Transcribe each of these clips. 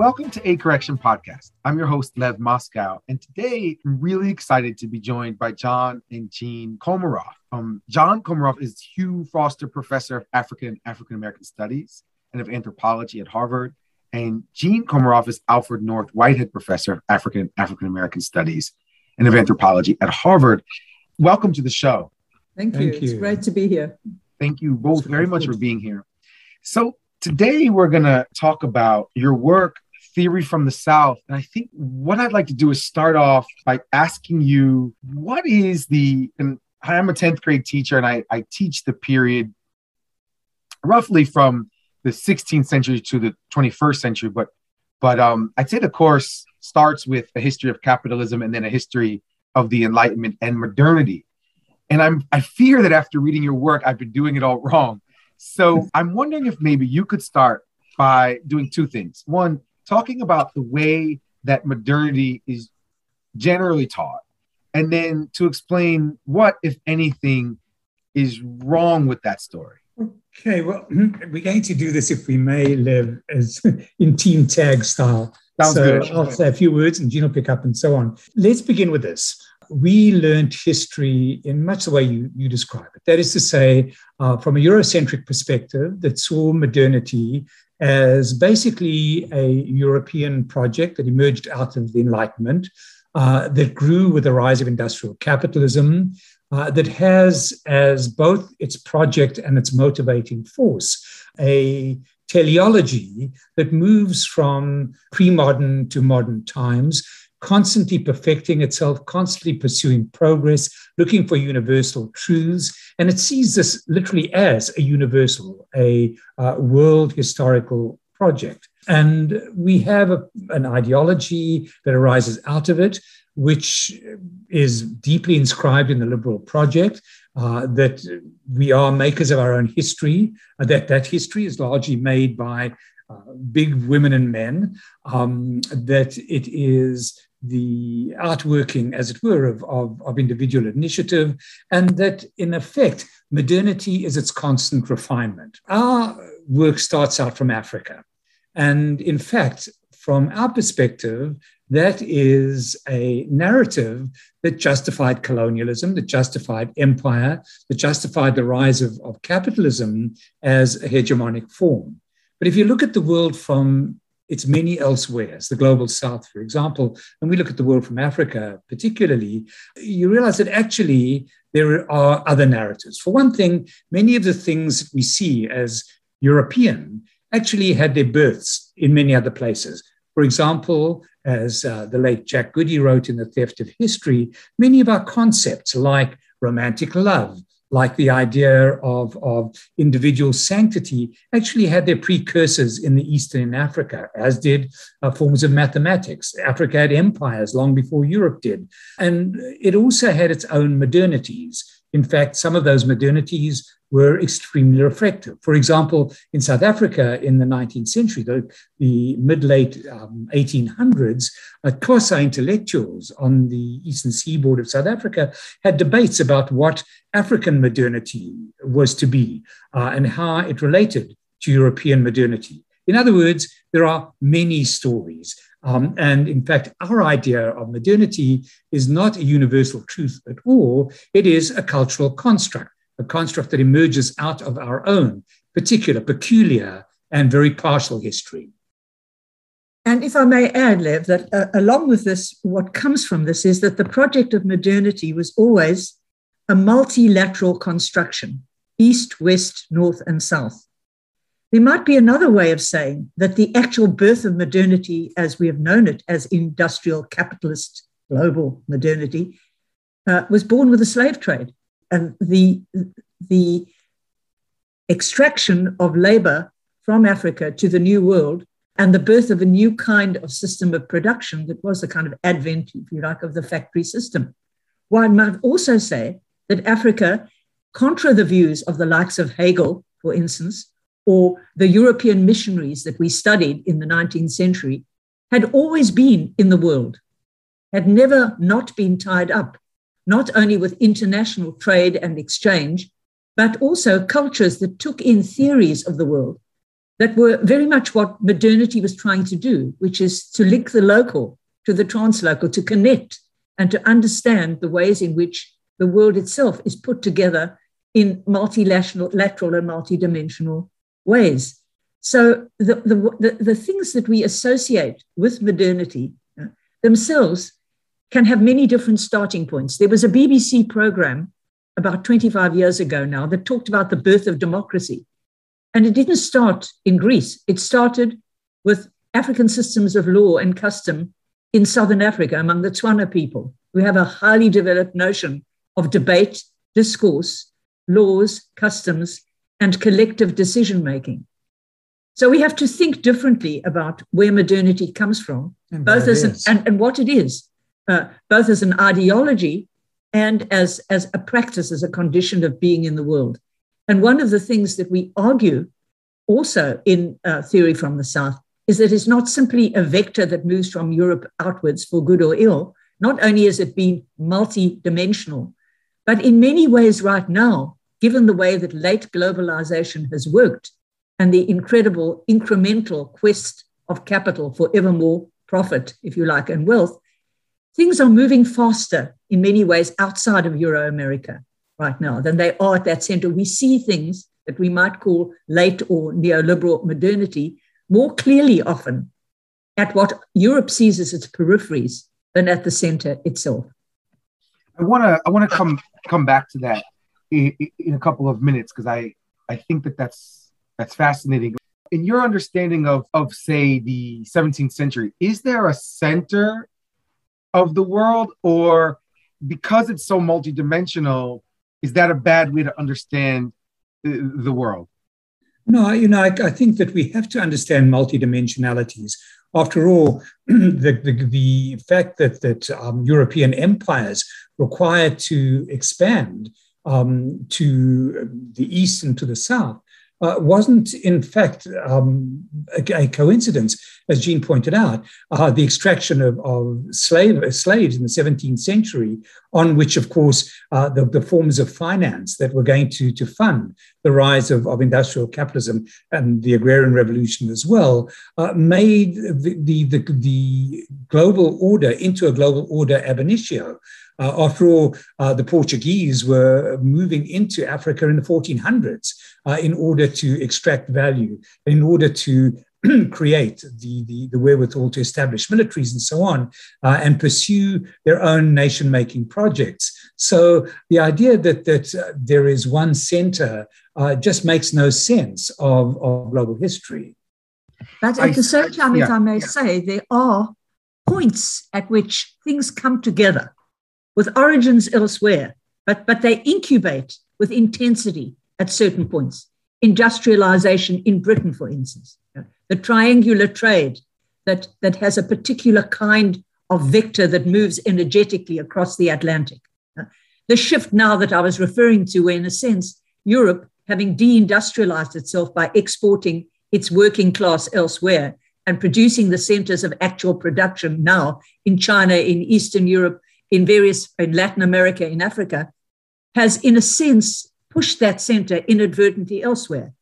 So, welcome to A Correction Podcast. I'm your host, Lev Moscow, and today I'm really excited to be joined by John and Jean Comaroff. Um, John Comaroff is Hugh Foster Professor of African and African American Studies and of Anthropology at Harvard, and Jean Comaroff is Alfred North Whitehead Professor of African and African American Studies and of Anthropology at Harvard. Welcome to the show. Thank you. Thank you. It's great to be here. Thank you both very much for being here. So, Today, we're going to talk about your work, Theory from the South. And I think what I'd like to do is start off by asking you what is the, and I'm a 10th grade teacher and I, I teach the period roughly from the 16th century to the 21st century, but but um, I'd say the course starts with a history of capitalism and then a history of the Enlightenment and modernity. And I'm I fear that after reading your work, I've been doing it all wrong. So I'm wondering if maybe you could start by doing two things. One, talking about the way that modernity is generally taught, and then to explain what, if anything, is wrong with that story. Okay, well, we're going to do this if we may live as in team tag style. Sounds so good. I'll say a few words and Jean will pick up and so on. Let's begin with this we learned history in much the way you, you describe it. That is to say, uh, from a Eurocentric perspective that saw modernity as basically a European project that emerged out of the Enlightenment, uh, that grew with the rise of industrial capitalism, uh, that has as both its project and its motivating force a teleology that moves from pre modern to modern times constantly perfecting itself, constantly pursuing progress, looking for universal truths. And it sees this literally as a universal, a uh, world historical project. And we have a, an ideology that arises out of it, which is deeply inscribed in the liberal project. Uh, that we are makers of our own history, uh, that that history is largely made by uh, big women and men, um, that it is the outworking, as it were, of, of, of, individual initiative, and that in effect, modernity is its constant refinement. Our work starts out from Africa. And in fact, from our perspective, that is a narrative that justified colonialism, that justified empire, that justified the rise of, of capitalism as a hegemonic form. But if you look at the world from it's many elsewhere, the global south, for example. When we look at the world from Africa, particularly, you realize that actually there are other narratives. For one thing, many of the things we see as European actually had their births in many other places. For example, as uh, the late Jack Goody wrote in The Theft of History, many of our concepts like romantic love, like the idea of, of individual sanctity, actually had their precursors in the Eastern in Africa, as did uh, forms of mathematics. Africa had empires long before Europe did. And it also had its own modernities. In fact, some of those modernities were extremely reflective. For example, in South Africa in the 19th century, the, the mid late um, 1800s, uh, Xhosa intellectuals on the eastern seaboard of South Africa had debates about what African modernity was to be uh, and how it related to European modernity. In other words, there are many stories. Um, and in fact, our idea of modernity is not a universal truth at all, it is a cultural construct a construct that emerges out of our own particular, peculiar, and very partial history. And if I may add, Lev, that uh, along with this, what comes from this is that the project of modernity was always a multilateral construction east, west, north, and south. There might be another way of saying that the actual birth of modernity, as we have known it as industrial capitalist global modernity, uh, was born with the slave trade and the, the extraction of labor from Africa to the New World and the birth of a new kind of system of production that was the kind of advent, if you like, of the factory system. One might also say that Africa, contra the views of the likes of Hegel, for instance, or the European missionaries that we studied in the 19th century, had always been in the world, had never not been tied up not only with international trade and exchange, but also cultures that took in theories of the world that were very much what modernity was trying to do, which is to link the local to the translocal, to connect and to understand the ways in which the world itself is put together in multilateral lateral and multidimensional ways. So the, the, the, the, things that we associate with modernity uh, themselves can have many different starting points. There was a BBC program about 25 years ago now that talked about the birth of democracy. And it didn't start in Greece, it started with African systems of law and custom in Southern Africa among the Tswana people, We have a highly developed notion of debate, discourse, laws, customs, and collective decision making. So we have to think differently about where modernity comes from, and both as an, and, and what it is, uh, both as an ideology and as, as a practice, as a condition of being in the world. And one of the things that we argue also in uh, Theory from the South is that it's not simply a vector that moves from Europe outwards for good or ill. Not only has it been multi-dimensional, but in many ways right now, given the way that late globalization has worked and the incredible incremental quest of capital for ever more profit, if you like, and wealth, things are moving faster in many ways outside of Euro America right now than they are at that center. We see things that we might call late or neoliberal modernity more clearly often at what Europe sees as its peripheries than at the center itself. I want to I want to come come back to that in, in a couple of minutes because I I think that that's that's fascinating. In your understanding of of say the 17th century, is there a center of the world or because it's so multidimensional is that a bad way to understand the, the world? No you know I, I, think that we have to understand multidimensionalities. After all the, the, the fact that that um, european empires required to expand um, to the east and to the south uh, wasn't in fact um, a, a, coincidence, as Jean pointed out. Uh, the extraction of, of slave, slaves in the 17th century, on which, of course, uh, the, the, forms of finance that were going to, to fund the rise of, of industrial capitalism and the agrarian revolution as well, uh, made the, the, the, the global order into a global order ab initio. Uh, after all, uh, the Portuguese were moving into Africa in the 1400s uh, in order to extract value, in order to create the, the, the, wherewithal to establish militaries and so on, uh, and pursue their own nation making projects. So the idea that, that uh, there is one center uh, just makes no sense of, of global history. But at I, the same time, yeah, if I may yeah. say, there are points at which things come together with origins elsewhere, but, but they incubate with intensity at certain points. Industrialization in Britain, for instance, the triangular trade that, that has a particular kind of vector that moves energetically across the Atlantic. The shift now that I was referring to, where in a sense, Europe, having deindustrialized itself by exporting its working class elsewhere and producing the centers of actual production now in China, in Eastern Europe, in various in Latin America, in Africa, has in a sense pushed that center inadvertently elsewhere.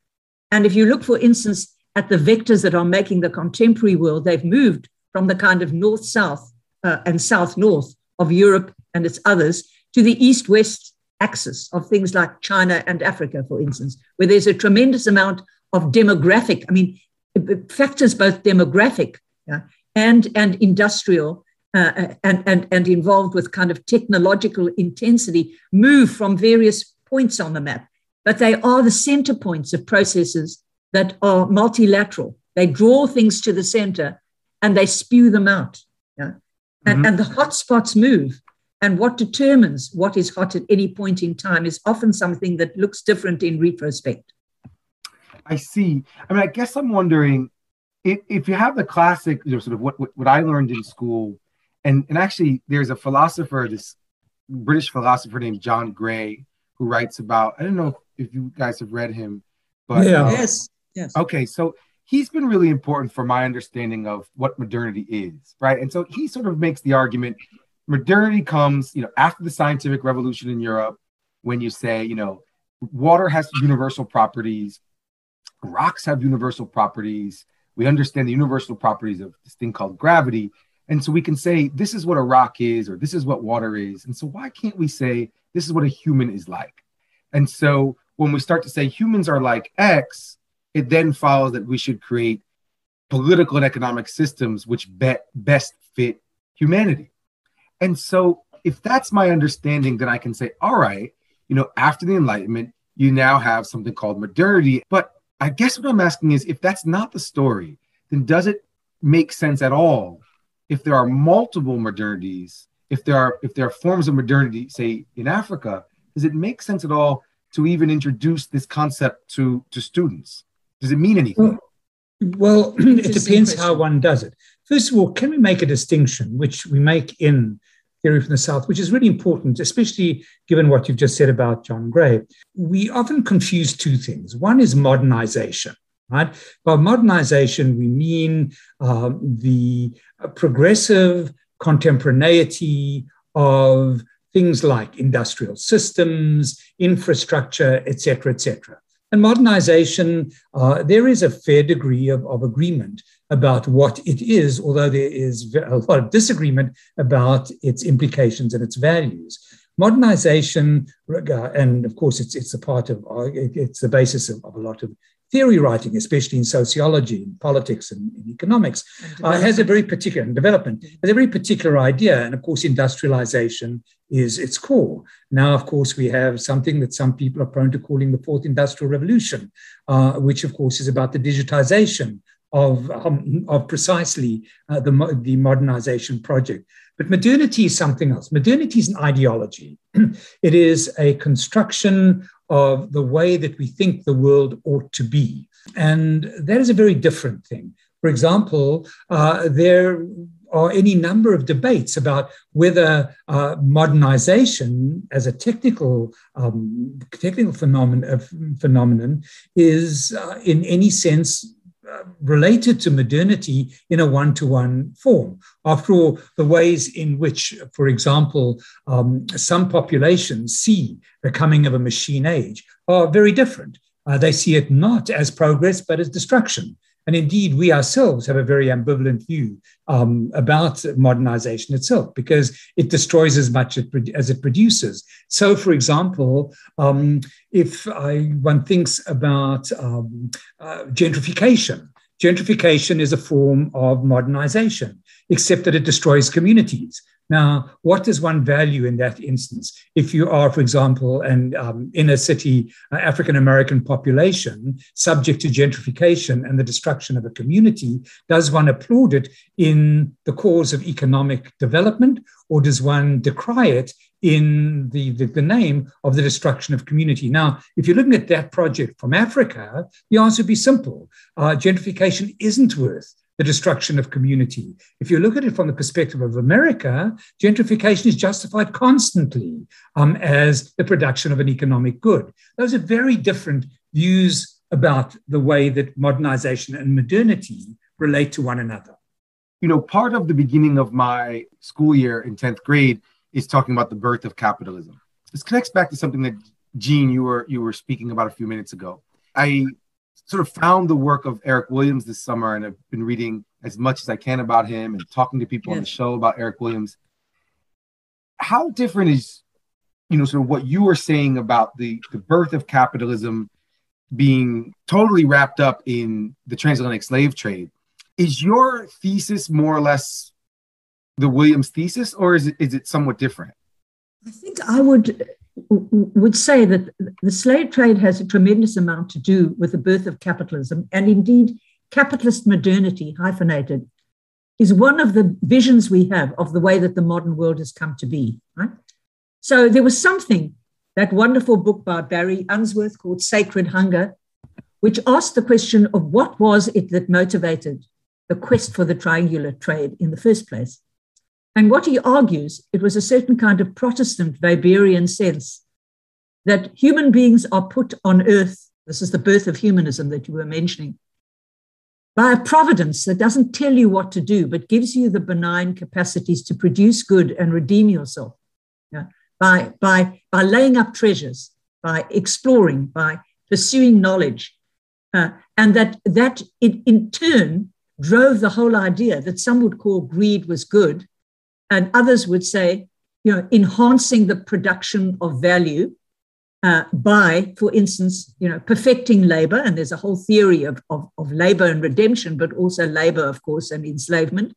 And if you look, for instance, at the vectors that are making the contemporary world, they've moved from the kind of north south uh, and south north of Europe and its others to the east west axis of things like China and Africa, for instance, where there's a tremendous amount of demographic, I mean, factors both demographic yeah, and, and industrial uh, and, and, and involved with kind of technological intensity move from various points on the map. But they are the center points of processes that are multilateral. They draw things to the center and they spew them out. Yeah? And, mm-hmm. and the hotspots move. And what determines what is hot at any point in time is often something that looks different in retrospect. I see. I mean, I guess I'm wondering if, if you have the classic, you know, sort of what, what I learned in school and and actually there's a philosopher this british philosopher named john gray who writes about i don't know if you guys have read him but yeah. Uh, yes yes okay so he's been really important for my understanding of what modernity is right and so he sort of makes the argument modernity comes you know after the scientific revolution in europe when you say you know water has universal properties rocks have universal properties. We understand the universal properties of this thing called gravity. And so we can say, this is what a rock is, or this is what water is. And so why can't we say, this is what a human is like? And so when we start to say humans are like X, it then follows that we should create political and economic systems which be- best fit humanity. And so if that's my understanding, then I can say, all right, you know, after the Enlightenment, you now have something called modernity. But I guess what I'm asking is if that's not the story, then does it make sense at all if there are multiple modernities, if there are if there are forms of modernity, say in Africa, does it make sense at all to even introduce this concept to to students? Does it mean anything? Well, well it depends how one does it. First of all, can we make a distinction, which we make in theory from the South, which is really important, especially given what you've just said about John Gray. We often confuse two things. One is modernization. Right? By modernization, we mean um, the progressive contemporaneity of things like industrial systems, infrastructure, etc., etc. And modernization, uh, there is a fair degree of, of agreement about what it is, although there is a lot of disagreement about its implications and its values. Modernization, and of course, it's, it's a part of, it's the basis of, of a lot of theory writing, especially in sociology, in politics, and in economics, uh, has a very particular development, has a very particular idea. And of course, industrialization is its core. Now, of course, we have something that some people are prone to calling the fourth industrial revolution, uh, which, of course, is about the digitization of, um, of precisely uh, the, the modernization project. But modernity is something else. Modernity is an ideology. it is a construction of the way that we think the world ought to be. And that is a very different thing. For example, uh, there are any number of debates about whether uh, modernization as a technical um, technical phenomenon, uh, phenomenon is uh, in any sense related to modernity in a one to one form. After all, the ways in which, for example, um, some populations see the coming of a machine age are very different. Uh, they see it not as progress, but as destruction. And indeed, we ourselves have a very ambivalent view um, about modernization itself because it destroys as much as it produces. So, for example, um, if I, one thinks about um, uh, gentrification, gentrification is a form of modernization, except that it destroys communities. Now, what does one value in that instance? If you are, for example, an um, inner city uh, African American population subject to gentrification and the destruction of a community, does one applaud it in the cause of economic development, or does one decry it in the, the, the, name of the destruction of community. Now, if you're looking at that project from Africa, the answer would be simple. Uh, gentrification isn't worth the destruction of community. If you look at it from the perspective of America, gentrification is justified constantly um, as the production of an economic good. Those are very different views about the way that modernization and modernity relate to one another. You know, part of the beginning of my school year in 10th grade is talking about the birth of capitalism. This connects back to something that Jean, you were you were speaking about a few minutes ago. I sort of found the work of Eric Williams this summer and I've been reading as much as I can about him and talking to people on the show about Eric Williams. How different is, you know, sort of what you were saying about the, the birth of capitalism being totally wrapped up in the transatlantic slave trade? Is your thesis more or less the Williams thesis, or is it, is it somewhat different? I think I would would say that the slave trade has a tremendous amount to do with the birth of capitalism. And indeed, capitalist modernity, hyphenated, is one of the visions we have of the way that the modern world has come to be. Right? So there was something, that wonderful book by Barry Unsworth called Sacred Hunger, which asked the question of what was it that motivated the quest for the triangular trade in the first place. And what he argues, it was a certain kind of Protestant Weberian sense that human beings are put on earth. This is the birth of humanism that you were mentioning. By a providence that doesn't tell you what to do, but gives you the benign capacities to produce good and redeem yourself. Yeah? By, by, by laying up treasures, by exploring, by pursuing knowledge. Uh, And that, that it in turn drove the whole idea that some would call greed was good, and others would say, you know, enhancing the production of value uh, by, for instance, you know, perfecting labor. And there's a whole theory of, of, of labor and redemption, but also labor, of course, and enslavement.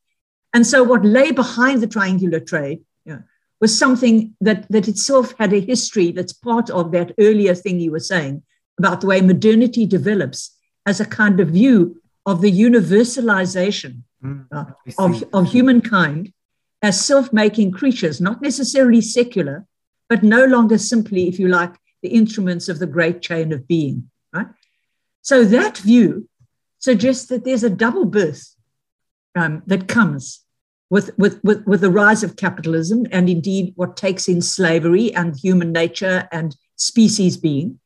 And so what lay behind the triangular trade you know, was something that, that itself had a history that's part of that earlier thing you were saying about the way modernity develops as a kind of view of the universalization mm, uh, of, of humankind as self making creatures, not necessarily secular, but no longer simply, if you like, the instruments of the great chain of being. Right? So that view suggests that there's a double birth um, that comes with, with, with, with the rise of capitalism and indeed what takes in slavery and human nature and species being.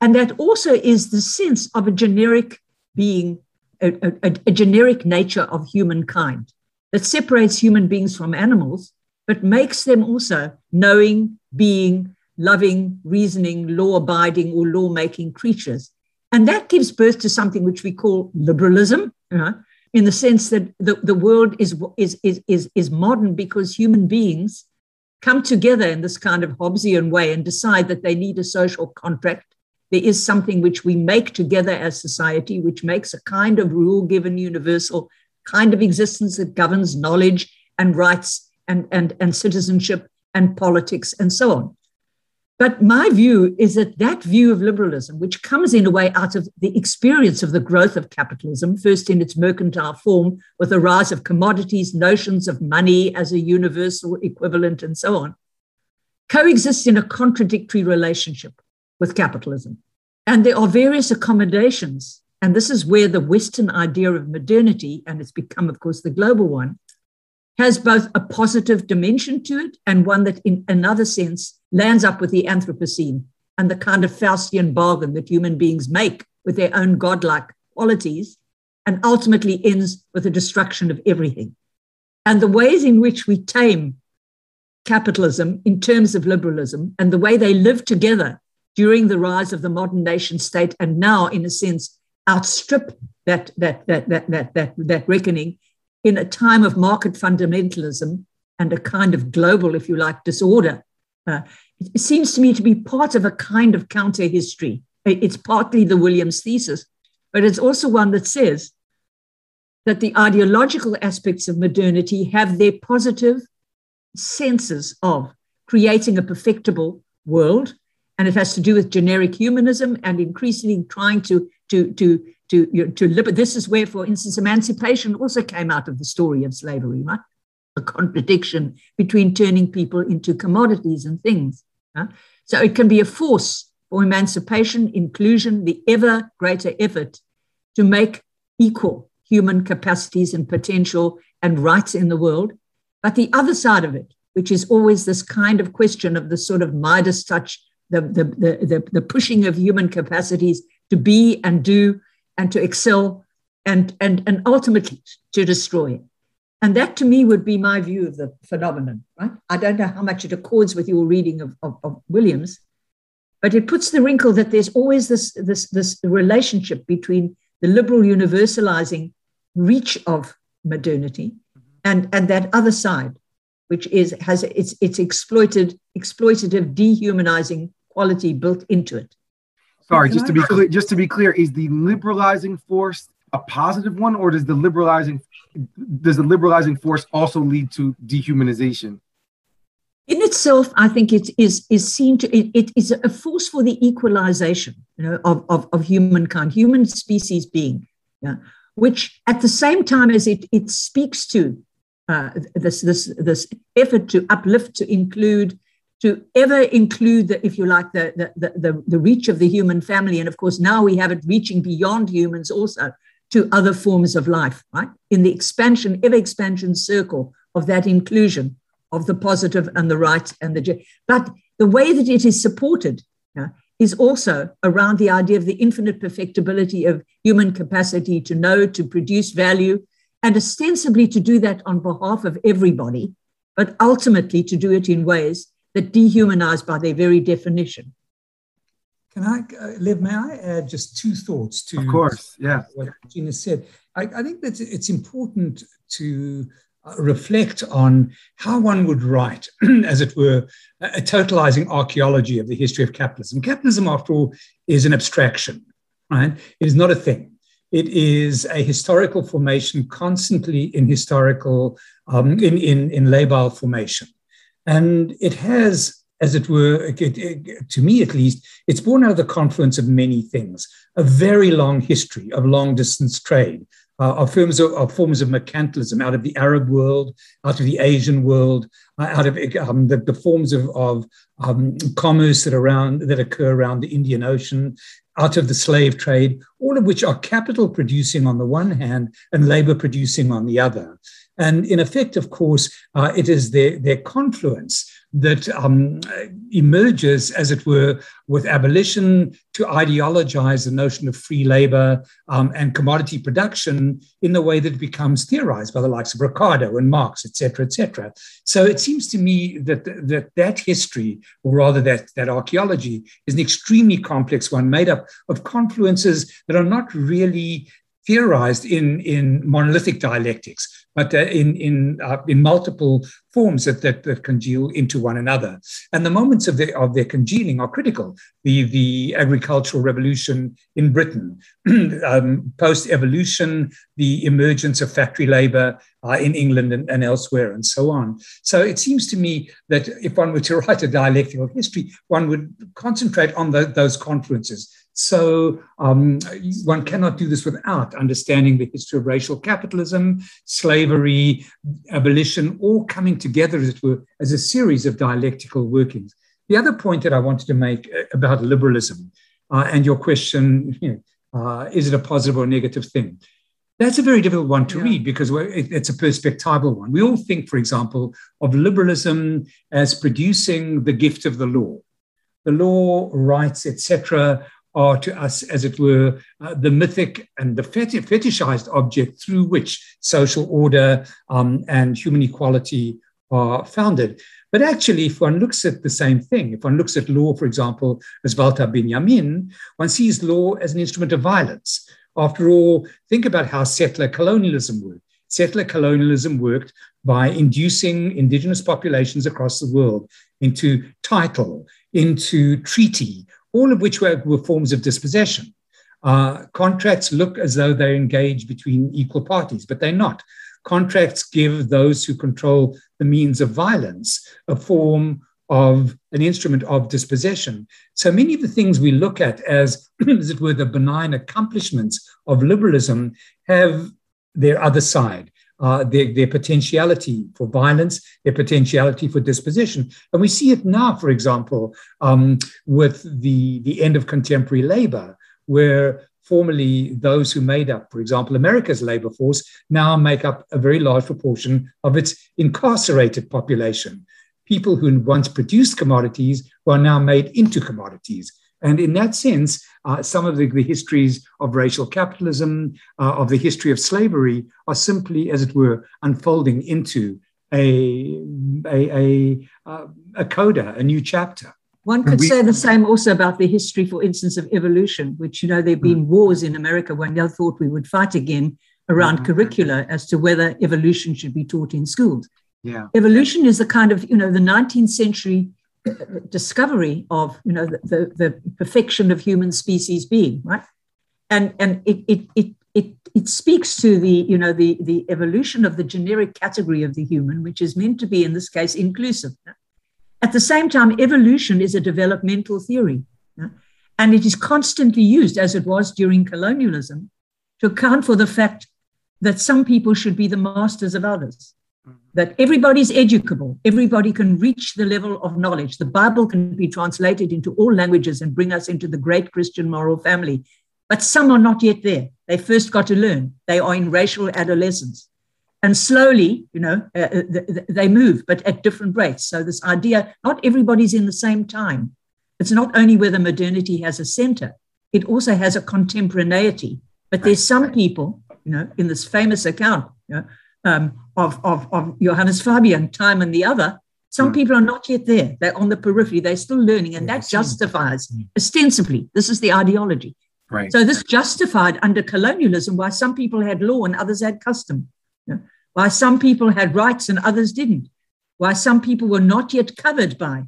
And that also is the sense of a generic being, a, a, a generic nature of humankind that separates human beings from animals, but makes them also knowing, being, loving, reasoning, law abiding, or law making creatures. And that gives birth to something which we call liberalism, you know, in the sense that the, the world is, is, is, is, is modern because human beings come together in this kind of Hobbesian way and decide that they need a social contract. There is something which we make together as society, which makes a kind of rule given universal kind of existence that governs knowledge and rights and, and, and citizenship and politics and so on. But my view is that that view of liberalism, which comes in a way out of the experience of the growth of capitalism, first in its mercantile form with the rise of commodities, notions of money as a universal equivalent, and so on, coexists in a contradictory relationship with capitalism. And there are various accommodations. And this is where the Western idea of modernity, and it's become, of course, the global one, has both a positive dimension to it and one that, in another sense, lands up with the Anthropocene and the kind of Faustian bargain that human beings make with their own godlike qualities and ultimately ends with the destruction of everything. And the ways in which we tame capitalism in terms of liberalism and the way they live together during the rise of the modern nation state and now, in a sense, outstrip that, that, that, that, that, that, that reckoning in a time of market fundamentalism and a kind of global, if you like, disorder. Uh, it seems to me to be part of a kind of counter history. It's partly the Williams thesis, but it's also one that says that the ideological aspects of modernity have their positive senses of creating a perfectible world. And it has to do with generic humanism and increasingly trying to, to, to to, you know, to liber- This is where, for instance, emancipation also came out of the story of slavery, right? A contradiction between turning people into commodities and things. So it can be a force for emancipation, inclusion, the ever greater effort to make equal human capacities and potential and rights in the world. But the other side of it, which is always this kind of question of the sort of Midas touch, the, the, the, the pushing of human capacities to be and do and to excel and, and, and ultimately to destroy. And that to me would be my view of the phenomenon, right? I don't know how much it accords with your reading of, of, of Williams, but it puts the wrinkle that there's always this, this, this relationship between the liberal universalizing reach of modernity and, and that other side, which is has its its exploited exploitative dehumanizing quality built into it. Sorry, just to be clear, just to be clear, is the liberalizing force a positive one, or does the liberalizing does the liberalizing force also lead to dehumanization? In itself, I think it is is seen to it, it is a force for the equalization, you know, of, of, of humankind, human species being, yeah, which at the same time as it it speaks to uh, this this this effort to uplift, to include, to ever include the, if you like, the, the, the, the reach of the human family. And of course, now we have it reaching beyond humans also to other forms of life, right? In the expansion, ever expansion circle of that inclusion of the positive and the right and the but the way that it is supported is also around the idea of the infinite perfectibility of human capacity to know, to produce value, and ostensibly to do that on behalf of everybody, but ultimately to do it in ways that dehumanize by their very definition. can I, uh, Lev, may I add just two thoughts to of course, yeah. what Gina said? I, I think that it's important to uh, reflect on how one would write, as it were, a totalizing archaeology of the history of capitalism. Capitalism, after all, is an abstraction, right? It is not a thing. It is a historical formation constantly in historical, um, in, in, in labile formation. And it has as it were, it, it, to me at least, it's born out of the confluence of many things. A very long history of long distance trade, uh, of, forms of, of, forms of mercantilism out of the Arab world, out of the Asian world, uh, out of um, the, the, forms of, of um, commerce that around that occur around the Indian Ocean, out of the slave trade, all of which are capital producing on the one hand and labor producing on the other. And in effect, of course, uh, it is their, their confluence that um, emerges, as it were, with abolition to ideologize the notion of free labor um, and commodity production in the way that it becomes theorized by the likes of Ricardo and Marx, et cetera, et cetera. So it seems to me that that, that history, or rather that, that archaeology, is an extremely complex one made up of confluences that are not really theorized in, in monolithic dialectics, but uh, in, in, uh, in multiple forms that, that, that, congeal into one another. And the moments of, the, of their congealing are critical. The, the agricultural revolution in Britain, um, post evolution, the emergence of factory labor uh, in England and, and elsewhere, and so on. So it seems to me that if one were to write a dialectical history, one would concentrate on the, those confluences so um, one cannot do this without understanding the history of racial capitalism, slavery, abolition, all coming together, as it were, as a series of dialectical workings. The other point that I wanted to make uh, about liberalism uh, and your question, you know, uh, is it a positive or negative thing? That's a very difficult one to yeah. read because it's a perspectival one. We all think, for example, of liberalism as producing the gift of the law. The law, rights, etc., are to us, as it were, uh, the mythic and the fetishized object through which social order um, and human equality are founded. But actually, if one looks at the same thing, if one looks at law, for example, as Walter Benjamin, one sees law as an instrument of violence. After all, think about how settler colonialism worked. Settler colonialism worked by inducing indigenous populations across the world into title, into treaty, all of which were, were forms of dispossession. Uh, contracts look as though they're engaged between equal parties, but they're not. Contracts give those who control the means of violence a form of an instrument of dispossession. So many of the things we look at as, as it were, the benign accomplishments of liberalism have their other side uh, their, their potentiality for violence, their potentiality for disposition. And we see it now, for example, um, with the, the end of contemporary labor, where formerly those who made up, for example, America's labor force, now make up a very large proportion of its incarcerated population. People who once produced commodities were now made into commodities. And in that sense, uh, some of the, the, histories of racial capitalism, uh, of the history of slavery, are simply, as it were, unfolding into a, a, a, uh, a coda, a new chapter. One could we, say the same also about the history, for instance, of evolution, which, you know, there have been mm. wars in America when they thought we would fight again around mm-hmm. curricula as to whether evolution should be taught in schools. Yeah. Evolution is the kind of, you know, the 19th century discovery of you know the, the, the, perfection of human species being right? And and it it it it, it speaks to the you know the the evolution of the generic category of the human which is meant to be in this case inclusive. At the same time evolution is a developmental theory. And it is constantly used as it was during colonialism to account for the fact that some people should be the masters of others that everybody's educable, everybody can reach the level of knowledge. The Bible can be translated into all languages and bring us into the great Christian moral family. But some are not yet there. They first got to learn. They are in racial adolescence. And slowly, you know, uh, uh they move, but at different rates. So, this idea, not everybody's in the same time. It's not only whether modernity has a center, it also has a contemporaneity. But there's some people, you know, in this famous account, you know, um, of, of, of Johannes Fabian, time and the other, Some mm. people are not yet there. They're on the periphery. They're still learning. And that justifies, mm. ostensibly, this is the ideology. Right. So this justified under colonialism why some people had law and others had custom. You know, why some people had rights and others didn't. Why some people were not yet covered by,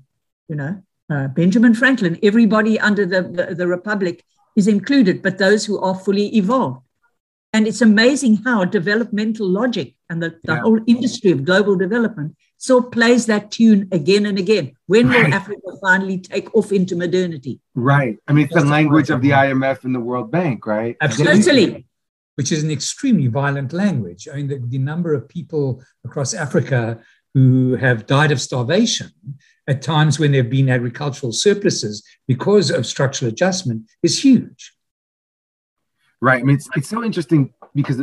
you know, uh, Benjamin Franklin. Everybody under the, the, the Republic is included, but those who are fully evolved. And it's amazing how developmental logic and the, the yeah. whole industry of global development still plays that tune again and again. When right. will Africa finally take off into modernity? Right. I mean, it's That's the language of the IMF and the World Bank, right? Absolutely. Which is an extremely violent language. I mean, the, the number of people across Africa who have died of starvation at times when there have been agricultural surpluses because of structural adjustment is huge. Right. I mean, it's, it's so interesting because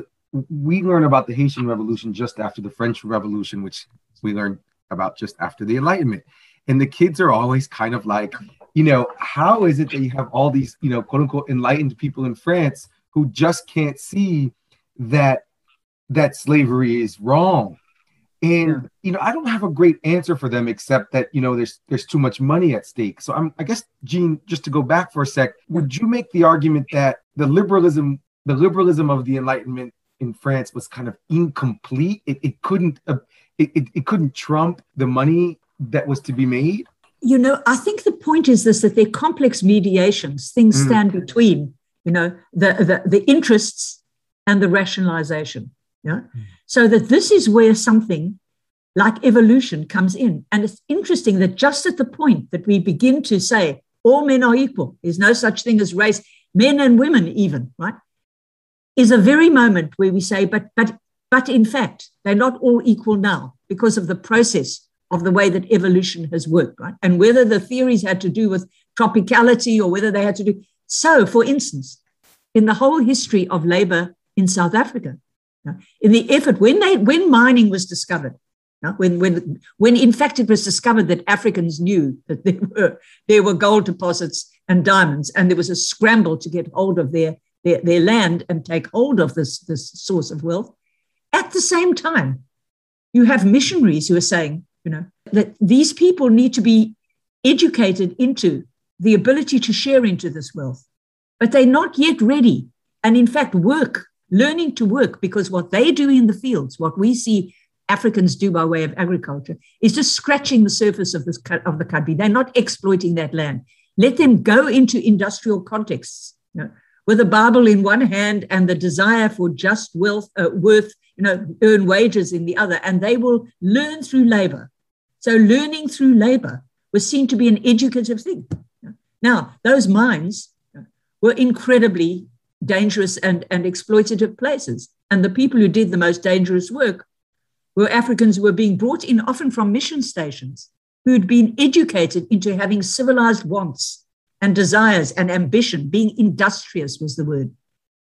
we learn about the Haitian Revolution just after the French Revolution, which we learned about just after the Enlightenment. And the kids are always kind of like, you know, how is it that you have all these, you know, quote unquote enlightened people in France who just can't see that that slavery is wrong? And you know, I don't have a great answer for them except that you know there's there's too much money at stake. So I'm I guess Jean, just to go back for a sec, would you make the argument that the liberalism, the liberalism of the Enlightenment in France was kind of incomplete? It, it couldn't uh, it, it, it couldn't trump the money that was to be made. You know, I think the point is this: that they're complex mediations. Things mm. stand between. You know, the, the the interests and the rationalization. Yeah. Mm. So that this is where something like evolution comes in. And it's interesting that just at the point that we begin to say all men are equal, there's no such thing as race, men and women even, right? Is a very moment where we say, but but but in fact, they're not all equal now because of the process of the way that evolution has worked, right? And whether the theories had to do with tropicality or whether they had to do so, for instance, in the whole history of labor in South Africa, in the effort when they when mining was discovered when when when in fact it was discovered that Africans knew that there were there were gold deposits and diamonds and there was a scramble to get hold of their their, their land and take hold of this this source of wealth at the same time you have missionaries who are saying you know that these people need to be educated into the ability to share into this wealth but they're not yet ready and in fact work learning to work because what they do in the fields, what we see Africans do by way of agriculture, is just scratching the surface of this of the country. They're not exploiting that land. Let them go into industrial contexts, you know, with a Bible in one hand and the desire for just wealth, uh, worth, you know, earn wages in the other, and they will learn through labor. So learning through labor was seen to be an educative thing. Now, those mines were incredibly dangerous and, and exploitative places. And the people who did the most dangerous work were Africans who were being brought in often from mission stations, who'd been educated into having civilized wants and desires and ambition. Being industrious was the word.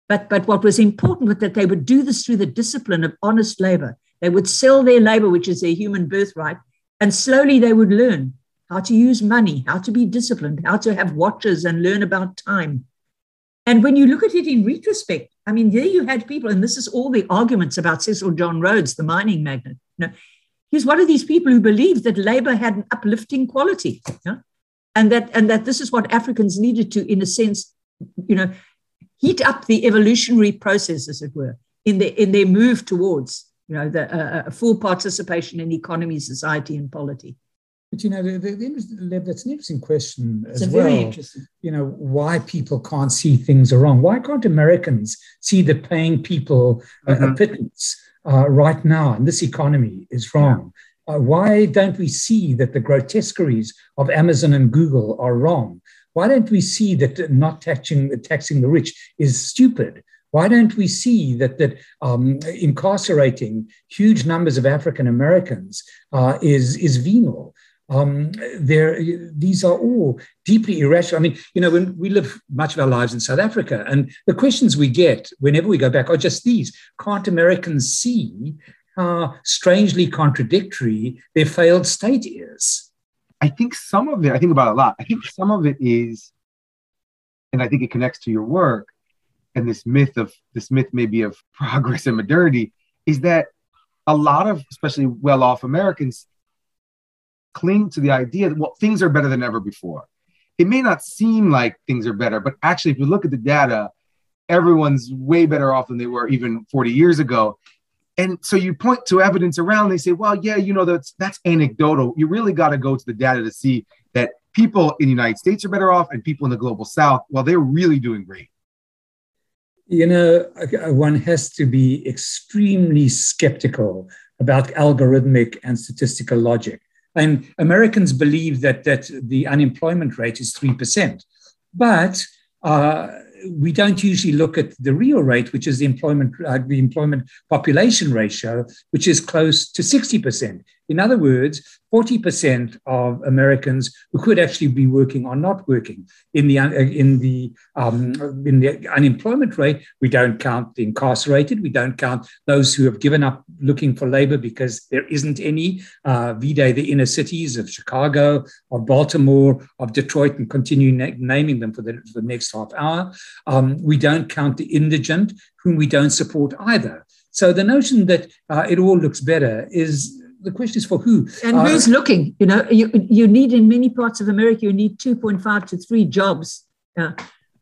But, but what was important was that they would do this through the discipline of honest labor. They would sell their labor, which is their human birthright, and slowly they would learn how to use money, how to be disciplined, how to have watches and learn about time, and when you look at it in retrospect, I mean, there you had people, and this is all the arguments about Cecil John Rhodes, the mining magnate. You know, he's one of these people who believed that labor had an uplifting quality, you know, and that and that this is what Africans needed to, in a sense, you know, heat up the evolutionary process, as it were, in their in their move towards you know the uh, full participation in economy, society, and polity. But you know, the, the, the, that's an interesting question it's as well. You know, why people can't see things are wrong. Why can't Americans see that paying people mm-hmm. a pittance uh, right now in this economy is wrong? Yeah. Uh, why don't we see that the grotesqueries of Amazon and Google are wrong? Why don't we see that not taxing, taxing the rich is stupid? Why don't we see that that um, incarcerating huge numbers of African Americans uh, is is venal? Um, there, these are all deeply irrational. I mean, you know, when we live much of our lives in South Africa, and the questions we get whenever we go back are just these: Can't Americans see how strangely contradictory their failed state is? I think some of it. I think about a lot. I think some of it is, and I think it connects to your work and this myth of this myth maybe of progress and modernity is that a lot of especially well-off Americans cling to the idea that, well, things are better than ever before. It may not seem like things are better, but actually, if you look at the data, everyone's way better off than they were even 40 years ago. And so you point to evidence around, they say, well, yeah, you know, that's that's anecdotal. You really got to go to the data to see that people in the United States are better off and people in the global south, well, they're really doing great. You know, one has to be extremely skeptical about algorithmic and statistical logic. And Americans believe that, that the unemployment rate is 3%. But uh, we don't usually look at the real rate, which is the employment, uh, the employment population ratio, which is close to 60%. In other words, 40% of Americans who could actually be working are not working. In the, uh, in, the, um, in the unemployment rate, we don't count the incarcerated, we don't count those who have given up looking for labor because there isn't any. Uh, V-Day, the inner cities of Chicago, of Baltimore, of Detroit, and continue na- naming them for the, for the next half hour. Um, we don't count the indigent, whom we don't support either. So the notion that uh, it all looks better is the question is for who and uh, who's looking you know you, you need in many parts of america you need 2.5 to 3 jobs uh,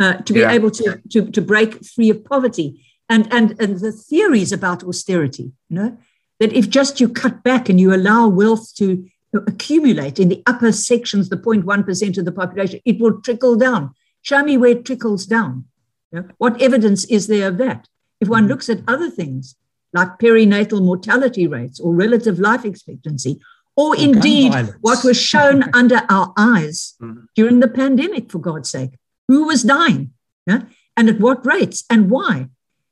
uh, to be yeah. able to, to, to break free of poverty and, and and the theories about austerity you know that if just you cut back and you allow wealth to accumulate in the upper sections the 0.1% of the population it will trickle down show me where it trickles down you know? what evidence is there of that if one mm-hmm. looks at other things like perinatal mortality rates or relative life expectancy, or indeed what was shown under our eyes mm-hmm. during the pandemic, for God's sake. Who was dying? Yeah? And at what rates and why?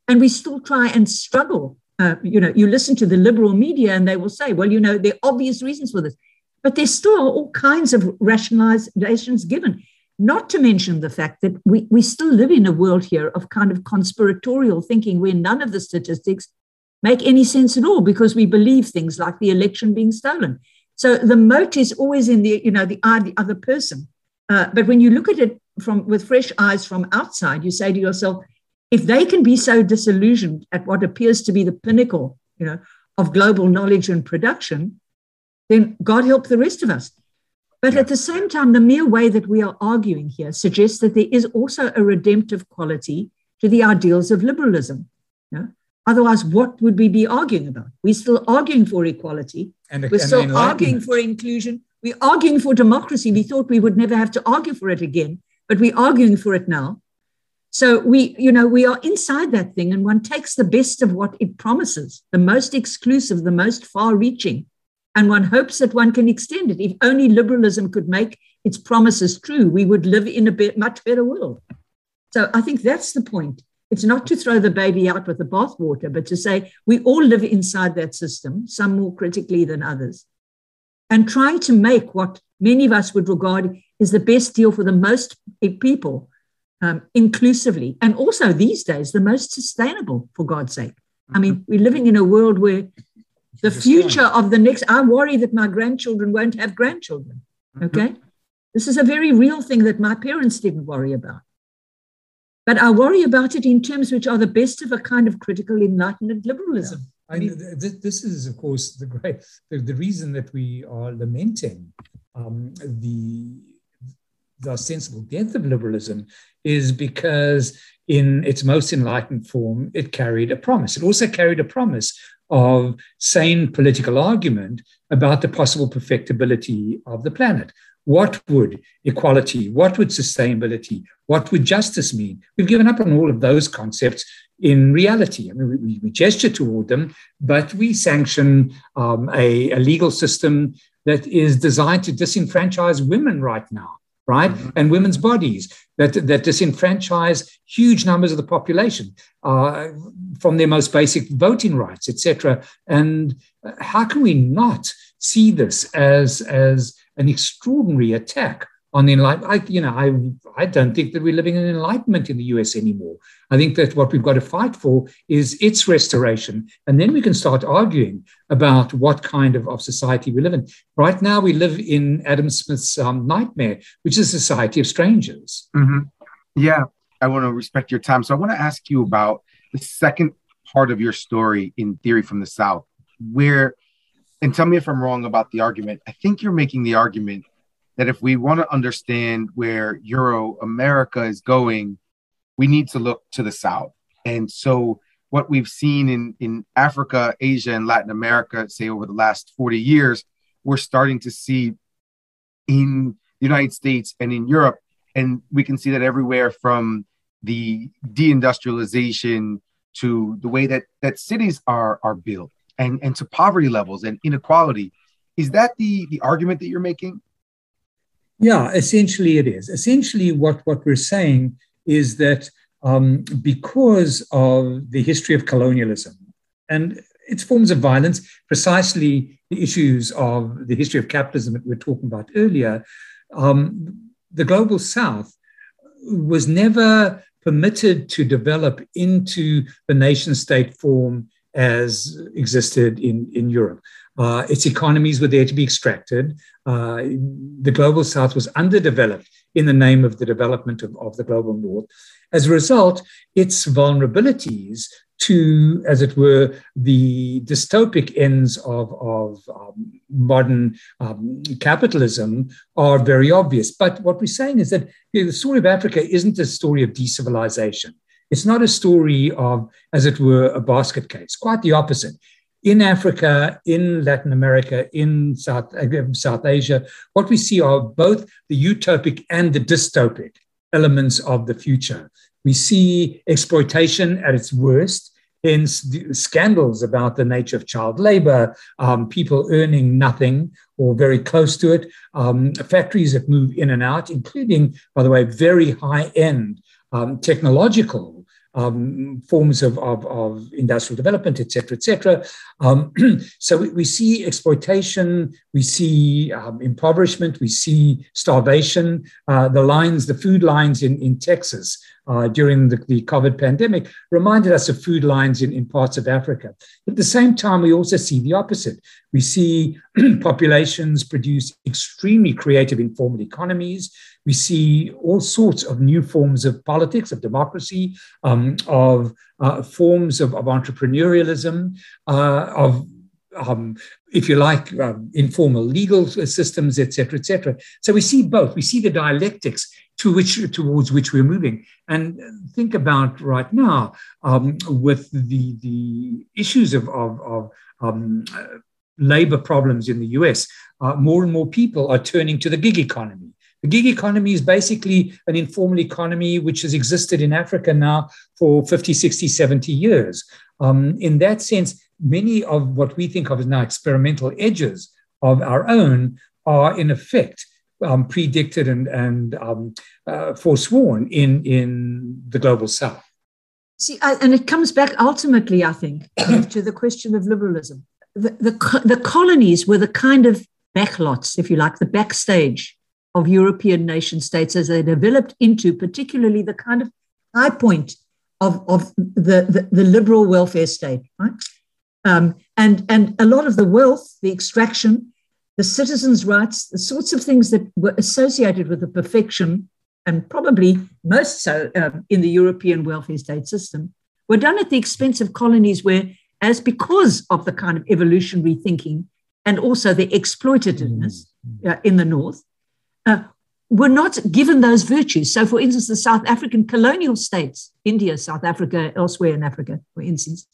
And we still try and struggle. Uh, you know, you listen to the liberal media and they will say, well, you know, there are obvious reasons for this. But there's still all kinds of rationalizations given, not to mention the fact that we, we still live in a world here of kind of conspiratorial thinking where none of the statistics make any sense at all because we believe things like the election being stolen. So the mote is always in the, you know, the eye of the other person. Uh, but when you look at it from with fresh eyes from outside, you say to yourself, if they can be so disillusioned at what appears to be the pinnacle, you know, of global knowledge and production, then God help the rest of us. But yeah. at the same time, the mere way that we are arguing here suggests that there is also a redemptive quality to the ideals of liberalism. You know? Otherwise, what would we be arguing about? We're still arguing for equality. And, We're still arguing for inclusion. We're arguing for democracy. We thought we would never have to argue for it again, but we're arguing for it now. So we, you know, we are inside that thing, and one takes the best of what it promises, the most exclusive, the most far-reaching, and one hopes that one can extend it. If only liberalism could make its promises true, we would live in a bit, much better world. So I think that's the point. It's not to throw the baby out with the bathwater, but to say we all live inside that system, some more critically than others, and try to make what many of us would regard is the best deal for the most people um, inclusively, and also these days, the most sustainable, for God's sake. I mean, mm-hmm. we're living in a world where the future of the next, I worry that my grandchildren won't have grandchildren. Mm-hmm. Okay. This is a very real thing that my parents didn't worry about. But I worry about it in terms which are the best of a kind of critical enlightenment liberalism. Yeah. I mean, this is, of course, the great the, the reason that we are lamenting um, the the sensible death of liberalism is because in its most enlightened form, it carried a promise. It also carried a promise of sane political argument about the possible perfectibility of the planet. What would equality, what would sustainability, what would justice mean? We've given up on all of those concepts in reality. I mean, we, we gesture toward them, but we sanction um, a, a, legal system that is designed to disenfranchise women right now, right? Mm-hmm. And women's bodies that, that disenfranchise huge numbers of the population uh, from their most basic voting rights, etc. And how can we not see this as, as an extraordinary attack on the enlightenment. I, you know, I, I don't think that we're living in enlightenment in the US anymore. I think that what we've got to fight for is its restoration. And then we can start arguing about what kind of, of society we live in. Right now, we live in Adam Smith's um, nightmare, which is a society of strangers. Mm-hmm. Yeah, I want to respect your time. So I want to ask you about the second part of your story in Theory from the South, where and tell me if I'm wrong about the argument. I think you're making the argument that if we want to understand where Euro America is going, we need to look to the South. And so, what we've seen in, in Africa, Asia, and Latin America, say over the last 40 years, we're starting to see in the United States and in Europe. And we can see that everywhere from the deindustrialization to the way that, that cities are, are built and, and to poverty levels and inequality. Is that the, the argument that you're making? Yeah, essentially it is. Essentially, what, what we're saying is that um, because of the history of colonialism and its forms of violence, precisely the issues of the history of capitalism that we were talking about earlier, um, the global south was never permitted to develop into the nation state form as existed in, in Europe. Uh, its economies were there to be extracted. Uh, the global south was underdeveloped in the name of the development of, of the global north. As a result, its vulnerabilities to, as it were, the dystopic ends of, of um, modern um, capitalism are very obvious. But what we're saying is that you know, the story of Africa isn't a story of decivilization. It's not a story of, as it were, a basket case, quite the opposite. In Africa, in Latin America, in South, uh, South Asia, what we see are both the utopic and the dystopic elements of the future. We see exploitation at its worst in scandals about the nature of child labor, um, people earning nothing or very close to it, um, factories that move in and out, including, by the way, very high end um, technological um, forms of, of, of, industrial development, et cetera, et cetera. Um, so we, we, see exploitation, we see um, impoverishment, we see starvation. Uh, the lines, the food lines in, in Texas uh, during the, the, COVID pandemic reminded us of food lines in, in parts of Africa. At the same time, we also see the opposite. We see populations produce extremely creative informal economies. We see all sorts of new forms of politics, of democracy, um, of uh, forms of, of entrepreneurialism, uh, of um, if you like, um, informal legal systems, et cetera, et cetera. So we see both. We see the dialectics to which towards which we're moving. And think about right now um, with the the issues of of, of um, labor problems in the US. Uh, more and more people are turning to the gig economy. The gig economy is basically an informal economy which has existed in Africa now for 50, 60, 70 years. Um, in that sense, many of what we think of as now experimental edges of our own are in effect um, predicted and, and um, uh, forsworn in, in the global south. See, I, and it comes back ultimately, I think, to the question of liberalism. The, the, the colonies were the kind of backlots, if you like, the backstage of European nation states as they developed into particularly the kind of high point of, of the, the, the liberal welfare state, right? Um, and, and a lot of the wealth, the extraction, the citizens' rights, the sorts of things that were associated with the perfection, and probably most so um, in the European welfare state system, were done at the expense of colonies where, as because of the kind of evolutionary thinking and also the exploitativeness mm-hmm. uh, in the North, uh, were not given those virtues. So, for instance, the South African colonial states, India, South Africa, elsewhere in Africa, for instance,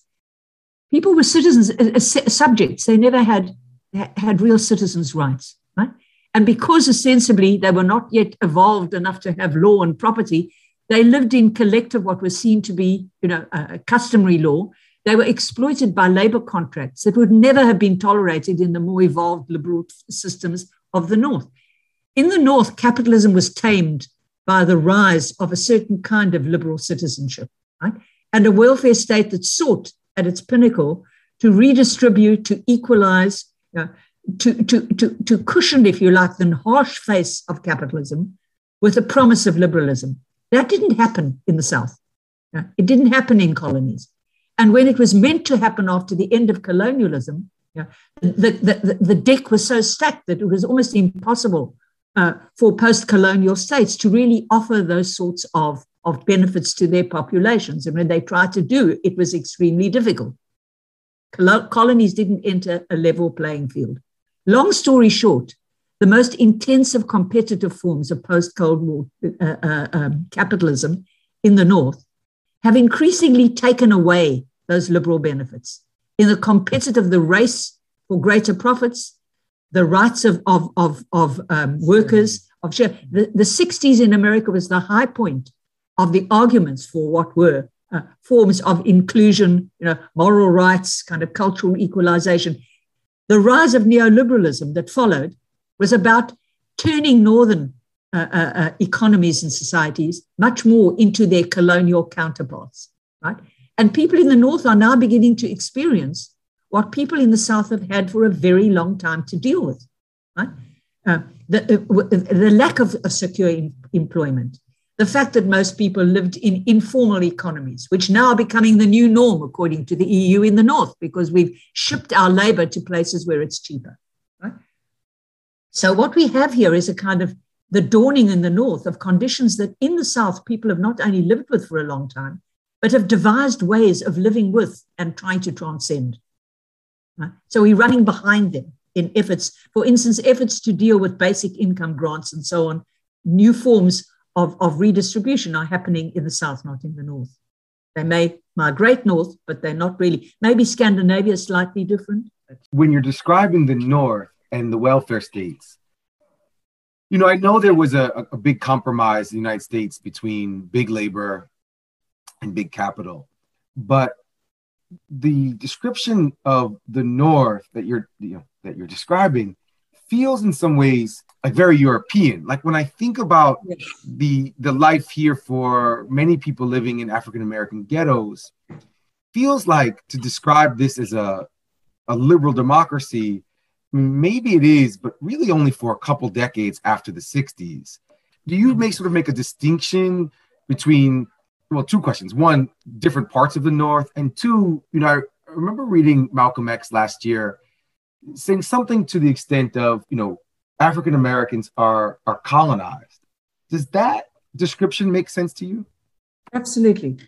people were citizens, uh, uh subjects. They never had had real citizens' rights, right? And because ostensibly they were not yet evolved enough to have law and property, they lived in collective, what was seen to be, you know, customary law. They were exploited by labor contracts that would never have been tolerated in the more evolved liberal systems of the North. In the North, capitalism was tamed by the rise of a certain kind of liberal citizenship, right? And a welfare state that sought at its pinnacle to redistribute, to equalize, to, to, to, to cushion, if you like, the harsh face of capitalism with a promise of liberalism. That didn't happen in the South. It didn't happen in colonies. And when it was meant to happen after the end of colonialism, the, the, the, the deck was so stacked that it was almost impossible uh, for post colonial states to really offer those sorts of, of benefits to their populations. And when they tried to do, it was extremely difficult. Colonies didn't enter a level playing field. Long story short, the most intensive competitive forms of post Cold War uh, uh, um, capitalism in the North have increasingly taken away those liberal benefits. In the competitive, the race for greater profits, the rights of, of, of, of um, workers, of share. The, the 60s in America was the high point of the arguments for what were uh, forms of inclusion, you know, moral rights, kind of cultural equalization. The rise of neoliberalism that followed was about turning northern uh, uh, uh, economies and societies much more into their colonial counterparts, right? And people in the north are now beginning to experience what people in the south have had for a very long time to deal with, right? Uh, the, uh, the lack of, of secure in, employment, the fact that most people lived in informal economies, which now are becoming the new norm, according to the EU in the north, because we've shipped our labor to places where it's cheaper. Right? So, what we have here is a kind of the dawning in the north of conditions that in the south people have not only lived with for a long time, but have devised ways of living with and trying to transcend. Right? So we're running behind them in efforts, for instance, efforts to deal with basic income grants and so on. New forms of, of redistribution are happening in the south, not in the north. They may migrate north, but they're not really. Maybe Scandinavia is slightly different. When you're describing the north and the welfare states, you know, I know there was a, a big compromise in the United States between big labor and big capital, but the description of the North that you're you know, that you're describing feels in some ways like very European. Like when I think about the the life here for many people living in African American ghettos, feels like to describe this as a a liberal democracy maybe it is, but really only for a couple decades after the 60s. Do you make sort of make a distinction between, well, two questions. One, different parts of the North, and two, you know, I remember reading Malcolm X last year saying something to the extent of, you know, African Americans are are colonized. Does that description make sense to you? Absolutely.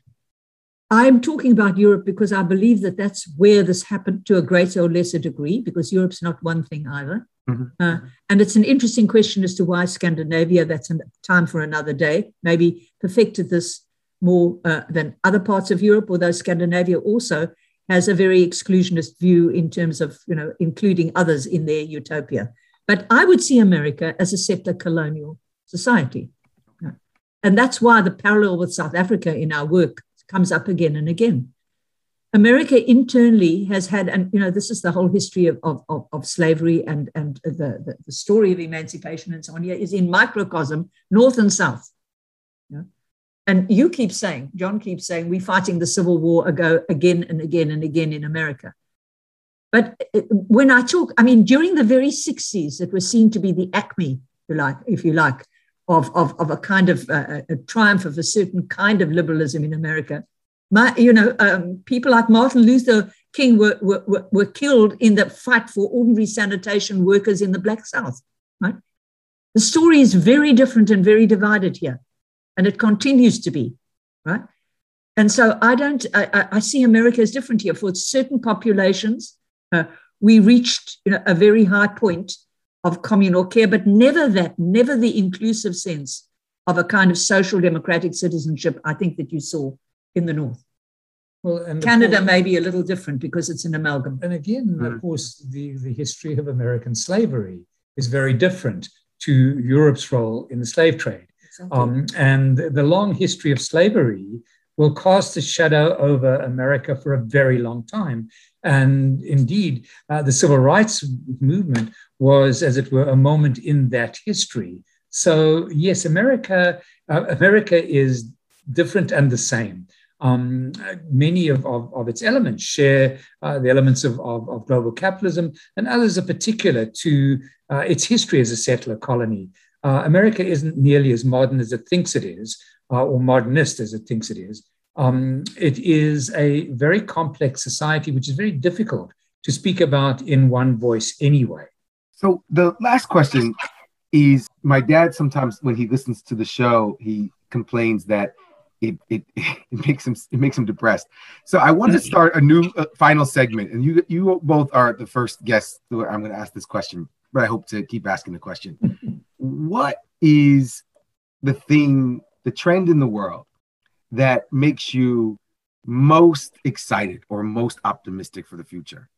I'm talking about Europe because I believe that that's where this happened to a greater or lesser degree, because Europe's not one thing either. Mm-hmm. Uh, and it's an interesting question as to why Scandinavia, that's a time for another day, maybe perfected this more uh, than other parts of Europe, although Scandinavia also has a very exclusionist view in terms of, you know, including others in their utopia. But I would see America as a settler colonial society. And that's why the parallel with South Africa in our work comes up again and again. America internally has had, and you know, this is the whole history of, of, of, slavery and, and the, the, the, story of emancipation and so on is in microcosm, North and South. And you keep saying, John keeps saying, we're fighting the Civil War ago again and again and again in America. But uh, when I talk, I mean, during the very 60s, it was seen to be the acme, if you like, if you like of, of, of a kind of uh, a triumph of a certain kind of liberalism in America. My, you know, um, people like Martin Luther King were, were, were killed in the fight for ordinary sanitation workers in the Black South. Right? The story is very different and very divided here, and it continues to be. Right? And so I don't, I, I see America as different here. For certain populations, uh, we reached you know, a very high point of communal care, but never that, never the inclusive sense of a kind of social democratic citizenship, I think that you saw in the North. Well, and Canada course, may be a little different because it's an amalgam. And again, mm. of course, the, the history of American slavery is very different to Europe's role in the slave trade. Um, and the long history of slavery will cast a shadow over America for a very long time. And indeed, uh, the civil rights movement was, as it were, a moment in that history. So yes, America, uh, America is different and the same. Um, many of, of, of, its elements share uh, the elements of, of, of, global capitalism, and others are particular to uh, its history as a settler colony. Uh, America isn't nearly as modern as it thinks it is, uh, or modernist as it thinks it is. Um, it is a very complex society, which is very difficult to speak about in one voice anyway. So the last question is my dad sometimes when he listens to the show, he complains that it, it, it makes him it makes him depressed. So I want to start a new uh, final segment, and you you both are the first guests who I'm going to ask this question, but I hope to keep asking the question. what is the thing, the trend in the world that makes you most excited or most optimistic for the future?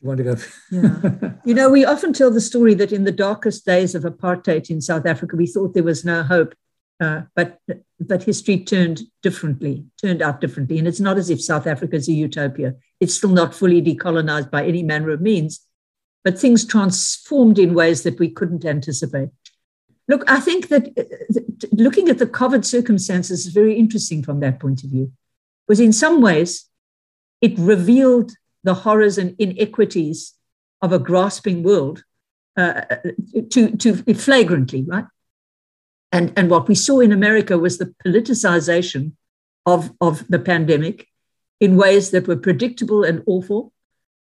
You want to go? yeah. You know, we often tell the story that in the darkest days of apartheid in South Africa, we thought there was no hope. Uh, but but history turned differently, turned out differently, and it's not as if South Africa is a utopia. It's still not fully decolonized by any manner of means, but things transformed in ways that we couldn't anticipate. Look, I think that uh, looking at the COVID circumstances is very interesting from that point of view, because in some ways it revealed the horrors and inequities of a grasping world uh, to, to flagrantly, right? And, and what we saw in America was the politicization of, of the pandemic in ways that were predictable and awful.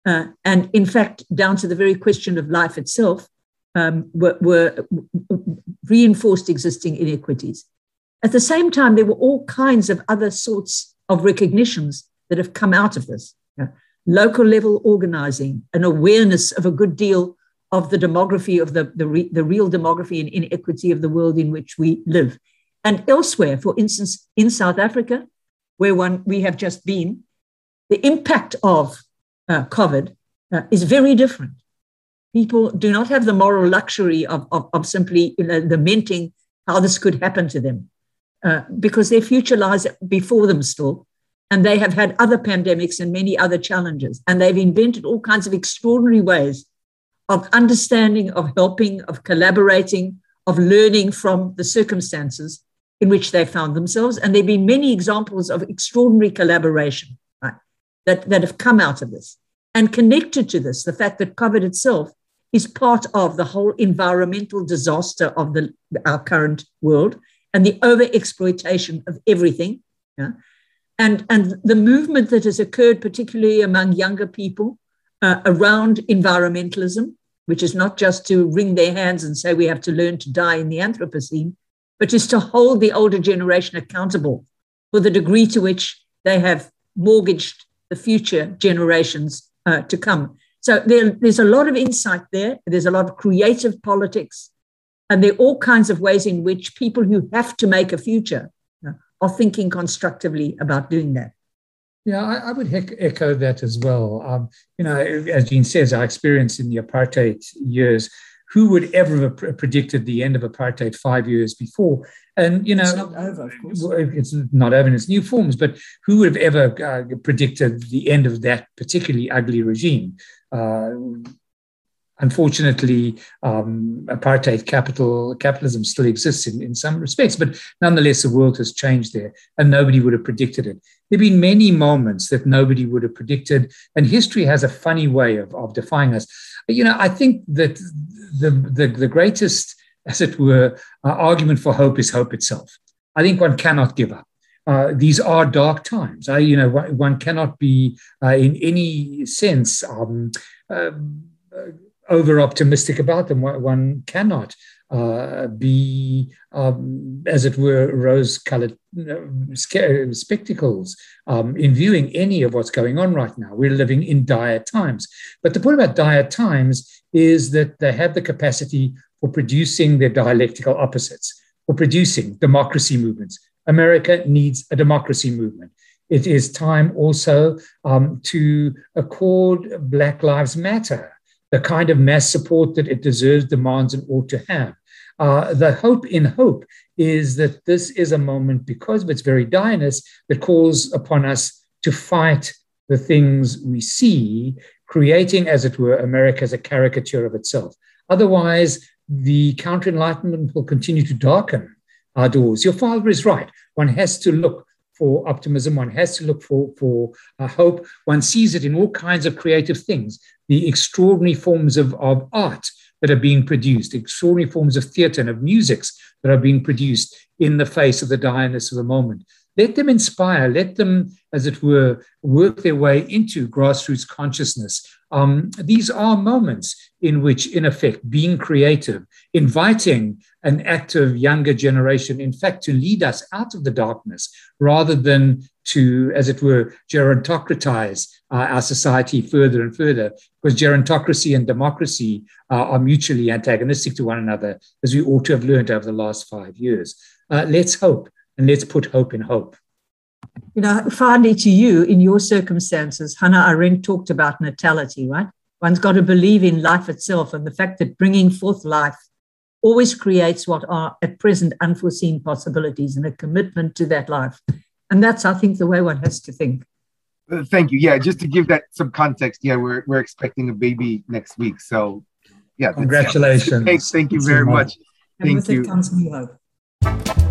Uh, and in fact, down to the very question of life itself, um, were, were reinforced existing inequities. At the same time, there were all kinds of other sorts of recognitions that have come out of this. local level organizing, an awareness of a good deal of the demography of the, the, re, the real demography and inequity of the world in which we live. And elsewhere, for instance, in South Africa, where one we have just been, the impact of uh, COVID uh, is very different. People do not have the moral luxury of, of, of simply you know, lamenting how this could happen to them uh, because their future lies before them still. And they have had other pandemics and many other challenges. And they've invented all kinds of extraordinary ways of understanding, of helping, of collaborating, of learning from the circumstances in which they found themselves. And there have been many examples of extraordinary collaboration that, that have come out of this. And connected to this, the fact that COVID itself is part of the whole environmental disaster of the, our current world and the overexploitation of everything. Yeah? And, and the movement that has occurred, particularly among younger people, uh, around environmentalism, which is not just to wring their hands and say we have to learn to die in the Anthropocene, but is to hold the older generation accountable for the degree to which they have mortgaged the future generations uh, to come. So there, there's a lot of insight there. There's a lot of creative politics. And there are all kinds of ways in which people who have to make a future uh, are thinking constructively about doing that. Yeah, I, I would echo that as well. Um, you know, as Jean says, our experience in the apartheid years, who would ever have predicted the end of apartheid five years before? And, you know, it's not over, of course. It's not over in its new forms, but who would have ever uh, predicted the end of that particularly ugly regime? Uh, unfortunately, um, apartheid capital capitalism still exists in, in some respects, but nonetheless, the world has changed there, and nobody would have predicted it. There have been many moments that nobody would have predicted, and history has a funny way of, of defying us. You know, I think that the, the, the greatest, as it were, uh, argument for hope is hope itself. I think one cannot give up. Uh, these are dark times. I, you know, one cannot be uh, in any sense um, um over optimistic about them. One cannot uh, be, um, as it were, rose colored spectacles um, in viewing any of what's going on right now. We're living in dire times. But the point about dire times is that they have the capacity for producing their dialectical opposites, for producing democracy movements. America needs a democracy movement. It is time also um, to accord Black Lives Matter the kind of mass support that it deserves, demands, and ought to have. Uh, the hope in hope is that this is a moment, because of its very direness, that calls upon us to fight the things we see, creating, as it were, America as a caricature of itself. Otherwise, the counter enlightenment will continue to darken our doors. Your father is right. One has to look for optimism. One has to look for, for uh, hope. One sees it in all kinds of creative things, the extraordinary forms of, of art that are being produced, extraordinary forms of theater and of musics that are being produced in the face of the direness of the moment. Let them inspire, let them, as it were, work their way into grassroots consciousness. Um, these are moments in which, in effect, being creative, inviting an active younger generation, in fact, to lead us out of the darkness rather than to, as it were, gerontocratize uh, our society further and further, because gerontocracy and democracy uh, are mutually antagonistic to one another, as we ought to have learned over the last five years. Uh, let's hope and let's put hope in hope. You know, finally, to you, in your circumstances, Hannah Arendt talked about natality, right? One's got to believe in life itself and the fact that bringing forth life always creates what are at present unforeseen possibilities and a commitment to that life. And that's, I think, the way one has to think. Uh, thank you. Yeah, just to give that some context, yeah, we're, we're expecting a baby next week. So, yeah. Congratulations. Thank, thank you very much. Thank with you.